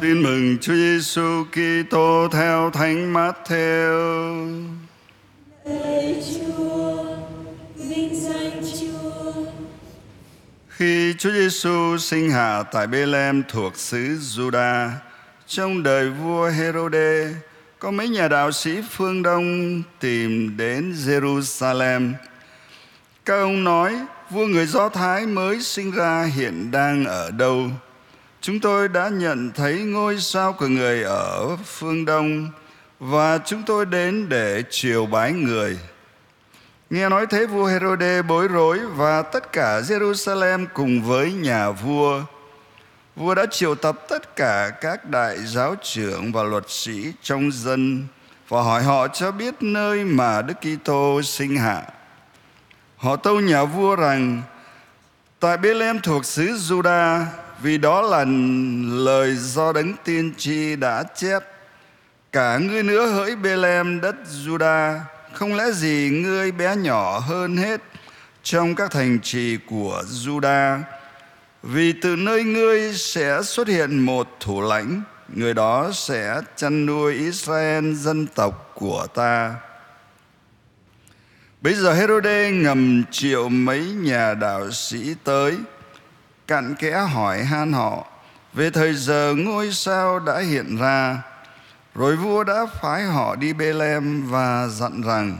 Tin mừng Chúa Giêsu Kitô theo Thánh Matthew. Lạy Chúa, vinh danh Chúa. Khi Chúa Giêsu sinh hạ tại Bethlehem thuộc xứ Juda, trong đời vua Herode, có mấy nhà đạo sĩ phương Đông tìm đến Jerusalem. Các ông nói, vua người Do Thái mới sinh ra hiện đang ở đâu? Chúng tôi đã nhận thấy ngôi sao của người ở phương Đông và chúng tôi đến để triều bái người. Nghe nói thế vua Herode bối rối và tất cả Jerusalem cùng với nhà vua. Vua đã triệu tập tất cả các đại giáo trưởng và luật sĩ trong dân và hỏi họ cho biết nơi mà Đức Kitô sinh hạ. Họ tâu nhà vua rằng, tại Bethlehem thuộc xứ Juda vì đó là lời do đấng tiên tri đã chép. Cả ngươi nữa hỡi Bethlehem đất Juda không lẽ gì ngươi bé nhỏ hơn hết trong các thành trì của Juda vì từ nơi ngươi sẽ xuất hiện một thủ lãnh, người đó sẽ chăn nuôi Israel dân tộc của ta. Bây giờ Herode ngầm triệu mấy nhà đạo sĩ tới cặn kẽ hỏi han họ, về thời giờ ngôi sao đã hiện ra, rồi vua đã phái họ đi Bethlehem và dặn rằng,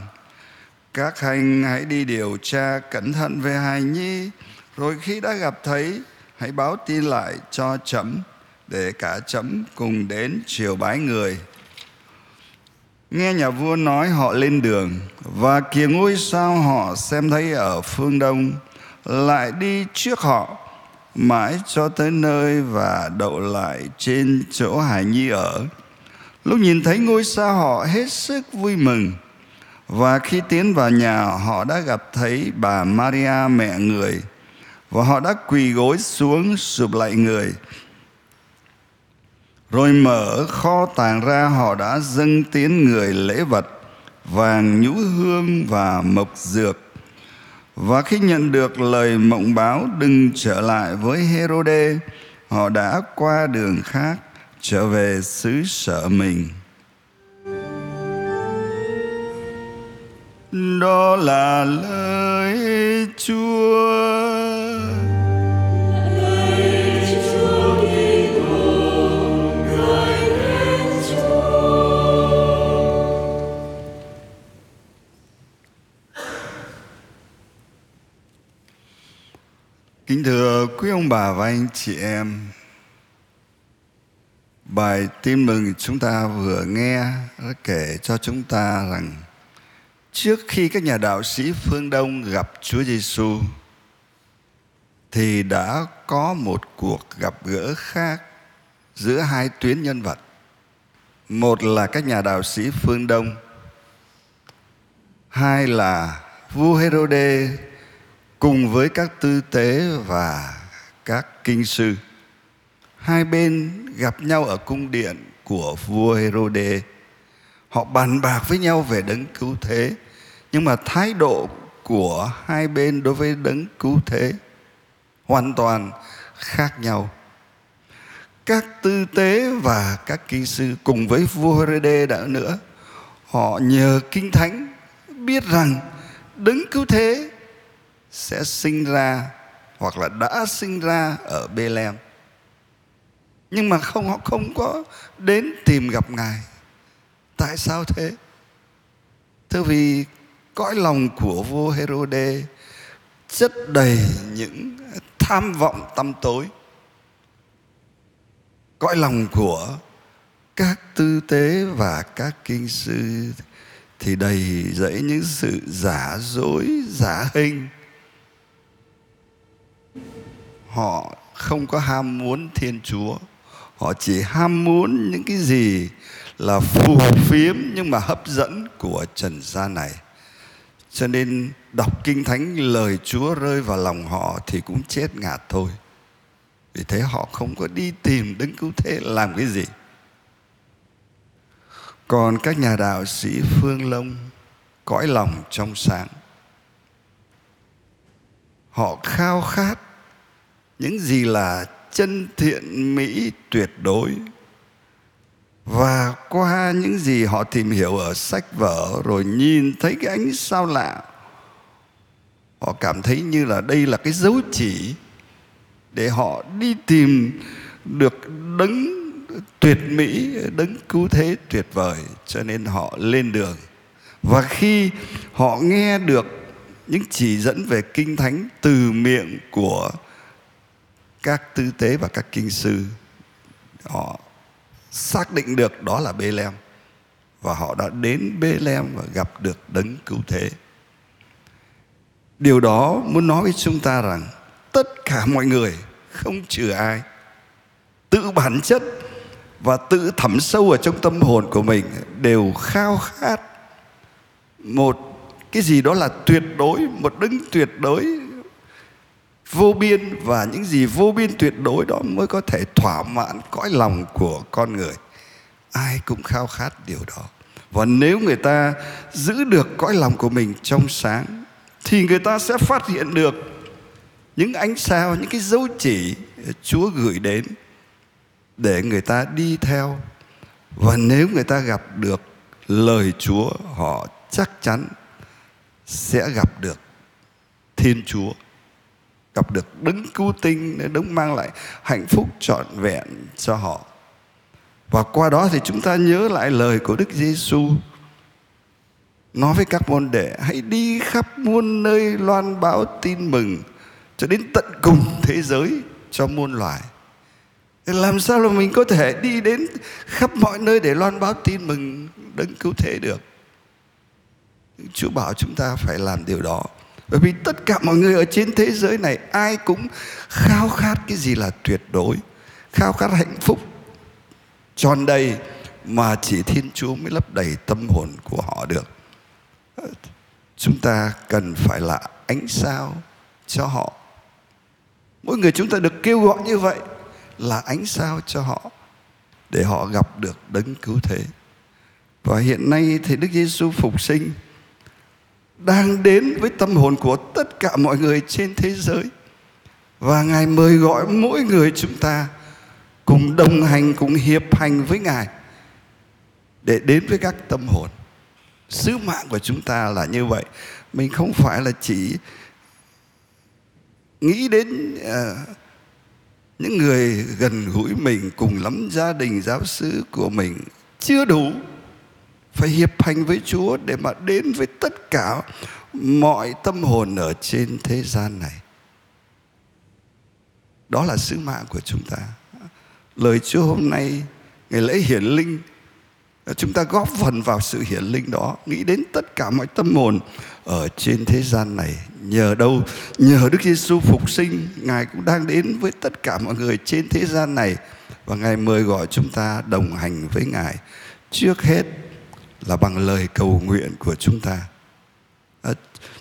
các hành hãy đi điều tra cẩn thận về hài nhi, rồi khi đã gặp thấy, hãy báo tin lại cho chấm, để cả chấm cùng đến triều bái người. Nghe nhà vua nói họ lên đường, và kìa ngôi sao họ xem thấy ở phương đông, lại đi trước họ mãi cho tới nơi và đậu lại trên chỗ hải nhi ở. Lúc nhìn thấy ngôi sao, họ hết sức vui mừng. Và khi tiến vào nhà, họ đã gặp thấy bà Maria, mẹ người, và họ đã quỳ gối xuống sụp lại người. Rồi mở kho tàng ra, họ đã dâng tiến người lễ vật, vàng nhũ hương và mộc dược và khi nhận được lời mộng báo đừng trở lại với Herode, họ đã qua đường khác trở về xứ sở mình. Đó là lời Chúa. Quý ông bà và anh chị em, bài tin mừng chúng ta vừa nghe đã kể cho chúng ta rằng trước khi các nhà đạo sĩ phương Đông gặp Chúa Giêsu thì đã có một cuộc gặp gỡ khác giữa hai tuyến nhân vật. Một là các nhà đạo sĩ phương Đông, hai là vua Herode cùng với các tư tế và các kinh sư. Hai bên gặp nhau ở cung điện của vua Herode. Họ bàn bạc với nhau về đấng cứu thế, nhưng mà thái độ của hai bên đối với đấng cứu thế hoàn toàn khác nhau. Các tư tế và các kinh sư cùng với vua Herode đã nữa, họ nhờ kinh thánh biết rằng đấng cứu thế sẽ sinh ra hoặc là đã sinh ra ở Bethlehem. Nhưng mà không họ không có đến tìm gặp Ngài. Tại sao thế? Thưa vì cõi lòng của vua Herode chất đầy những tham vọng tâm tối. Cõi lòng của các tư tế và các kinh sư thì đầy dẫy những sự giả dối, giả hình họ không có ham muốn thiên chúa. Họ chỉ ham muốn những cái gì là phù phiếm nhưng mà hấp dẫn của trần gian này. Cho nên đọc kinh thánh, lời chúa rơi vào lòng họ thì cũng chết ngạt thôi. Vì thế họ không có đi tìm đấng cứu thế làm cái gì. Còn các nhà đạo sĩ phương lông cõi lòng trong sáng. Họ khao khát những gì là chân thiện mỹ tuyệt đối. Và qua những gì họ tìm hiểu ở sách vở rồi nhìn thấy cái ánh sao lạ, họ cảm thấy như là đây là cái dấu chỉ để họ đi tìm được đấng tuyệt mỹ, đấng cứu thế tuyệt vời, cho nên họ lên đường. Và khi họ nghe được những chỉ dẫn về kinh thánh từ miệng của các tư tế và các kinh sư, họ xác định được đó là bê lem và họ đã đến bê lem và gặp được đấng cứu thế. Điều đó muốn nói với chúng ta rằng tất cả mọi người, không trừ ai, tự bản chất và tự thẳm sâu ở trong tâm hồn của mình đều khao khát một cái gì đó là tuyệt đối, một đấng tuyệt đối vô biên và những gì vô biên tuyệt đối đó mới có thể thỏa mãn cõi lòng của con người. Ai cũng khao khát điều đó. Và nếu người ta giữ được cõi lòng của mình trong sáng, thì người ta sẽ phát hiện được những ánh sao, những cái dấu chỉ chúa gửi đến để người ta đi theo. Và nếu người ta gặp được lời chúa, họ chắc chắn sẽ gặp được thiên chúa gặp được đấng cứu tinh đấng mang lại hạnh phúc trọn vẹn cho họ. Và qua đó thì chúng ta nhớ lại lời của Đức Giêsu nói với các môn đệ, hãy đi khắp muôn nơi loan báo tin mừng, cho đến tận cùng thế giới cho muôn loài. Làm sao là mình có thể đi đến khắp mọi nơi để loan báo tin mừng đấng cứu thế được? Chúa bảo chúng ta phải làm điều đó bởi vì tất cả mọi người ở trên thế giới này, ai cũng khao khát cái gì là tuyệt đối, khao khát hạnh phúc. Tròn đầy mà chỉ thiên chúa mới lấp đầy tâm hồn của họ được. Chúng ta cần phải là ánh sao cho họ. Mỗi người chúng ta được kêu gọi như vậy là ánh sao cho họ để họ gặp được đấng cứu thế. Và hiện nay thì Đức Giêsu phục sinh đang đến với tâm hồn của tất cả mọi người trên thế giới. Và ngài mời gọi mỗi người chúng ta cùng đồng hành cùng hiệp hành với ngài để đến với các tâm hồn. Sứ mạng của chúng ta là như vậy. Mình không phải là chỉ nghĩ đến uh, những người gần gũi mình cùng lắm gia đình giáo sư của mình chưa đủ phải hiệp hành với Chúa để mà đến với tất cả mọi tâm hồn ở trên thế gian này. Đó là sứ mạng của chúng ta. Lời Chúa hôm nay, ngày lễ hiển linh, chúng ta góp phần vào sự hiển linh đó, nghĩ đến tất cả mọi tâm hồn ở trên thế gian này nhờ đâu nhờ Đức Giêsu phục sinh, ngài cũng đang đến với tất cả mọi người trên thế gian này và ngài mời gọi chúng ta đồng hành với ngài trước hết là bằng lời cầu nguyện của chúng ta. À,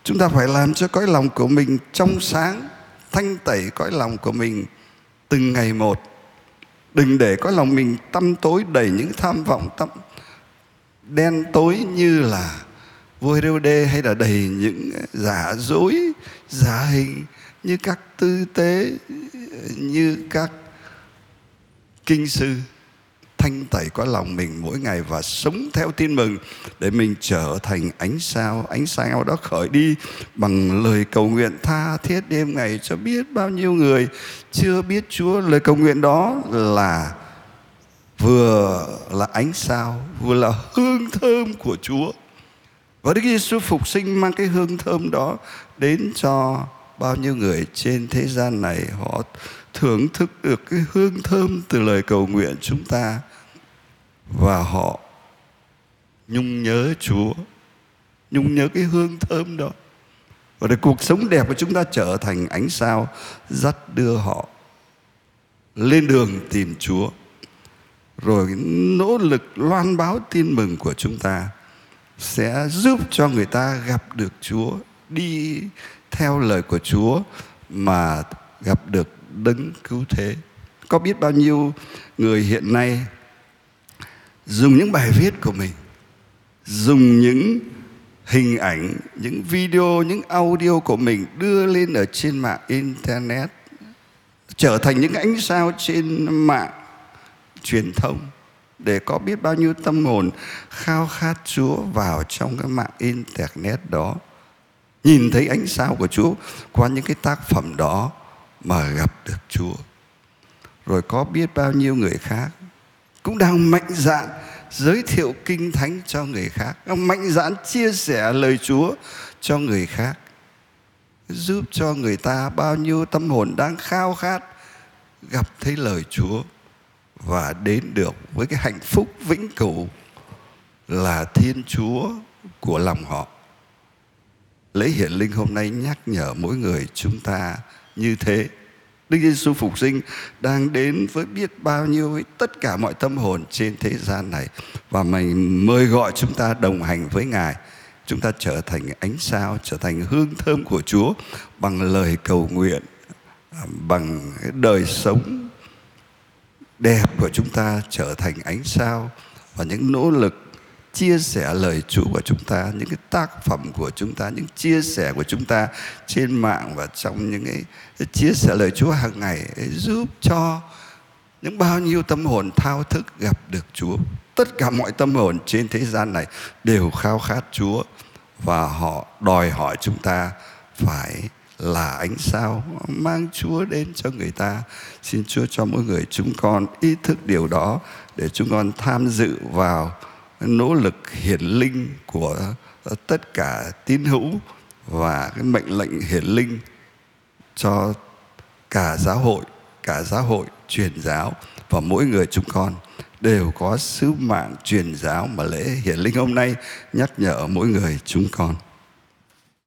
chúng ta phải làm cho cõi lòng của mình trong sáng thanh tẩy cõi lòng của mình từng ngày một. Đừng để cõi lòng mình tâm tối đầy những tham vọng tâm đen tối như là vua đê hay là đầy những giả dối giả hình như các tư tế như các kinh sư thanh tẩy có lòng mình mỗi ngày và sống theo tin mừng, để mình trở thành ánh sao ánh sao đó khởi đi bằng lời cầu nguyện tha thiết đêm ngày cho biết bao nhiêu người chưa biết Chúa. Lời cầu nguyện đó là vừa là ánh sao, vừa là hương thơm của Chúa. Và Đức Giêsu phục sinh mang cái hương thơm đó đến cho bao nhiêu người trên thế gian này. Họ thưởng thức được cái hương thơm từ lời cầu nguyện chúng ta và họ nhung nhớ Chúa, nhung nhớ cái hương thơm đó. Và để cuộc sống đẹp của chúng ta trở thành ánh sao dắt đưa họ lên đường tìm Chúa, rồi nỗ lực loan báo tin mừng của chúng ta sẽ giúp cho người ta gặp được Chúa, đi theo lời của Chúa mà gặp được đấng cứu thế. Có biết bao nhiêu người hiện nay dùng những bài viết của mình. Dùng những hình ảnh, những video, những audio của mình đưa lên ở trên mạng internet. Trở thành những ánh sao trên mạng truyền thông để có biết bao nhiêu tâm hồn khao khát Chúa vào trong cái mạng internet đó. Nhìn thấy ánh sao của Chúa qua những cái tác phẩm đó mà gặp được Chúa. Rồi có biết bao nhiêu người khác cũng đang mạnh dạn giới thiệu kinh thánh cho người khác mạnh dạn chia sẻ lời Chúa cho người khác, giúp cho người ta bao nhiêu tâm hồn đang khao khát gặp thấy lời Chúa và đến được với cái hạnh phúc vĩnh cửu là Thiên Chúa của lòng họ. Lễ hiển linh hôm nay nhắc nhở mỗi người chúng ta như thế. Đức Giêsu phục sinh đang đến với biết bao nhiêu với tất cả mọi tâm hồn trên thế gian này và mình mời gọi chúng ta đồng hành với Ngài. Chúng ta trở thành ánh sao, trở thành hương thơm của Chúa bằng lời cầu nguyện, à, bằng đời sống đẹp của chúng ta trở thành ánh sao và những nỗ lực chia sẻ lời Chúa của chúng ta, những cái tác phẩm của chúng ta, những chia sẻ của chúng ta trên mạng và trong những cái chia sẻ lời Chúa hàng ngày giúp cho những bao nhiêu tâm hồn thao thức gặp được Chúa. Tất cả mọi tâm hồn trên thế gian này đều khao khát Chúa và họ đòi hỏi chúng ta phải là ánh sao mang Chúa đến cho người ta. Xin Chúa cho mỗi người chúng con ý thức điều đó để chúng con tham dự vào nỗ lực hiển linh của ờ, tất cả tín hữu và cái mệnh lệnh hiển linh cho cả giáo hội, cả giáo hội truyền giáo và mỗi người chúng con đều có sứ mạng truyền giáo mà lễ hiển linh hôm nay nhắc nhở mỗi người chúng con.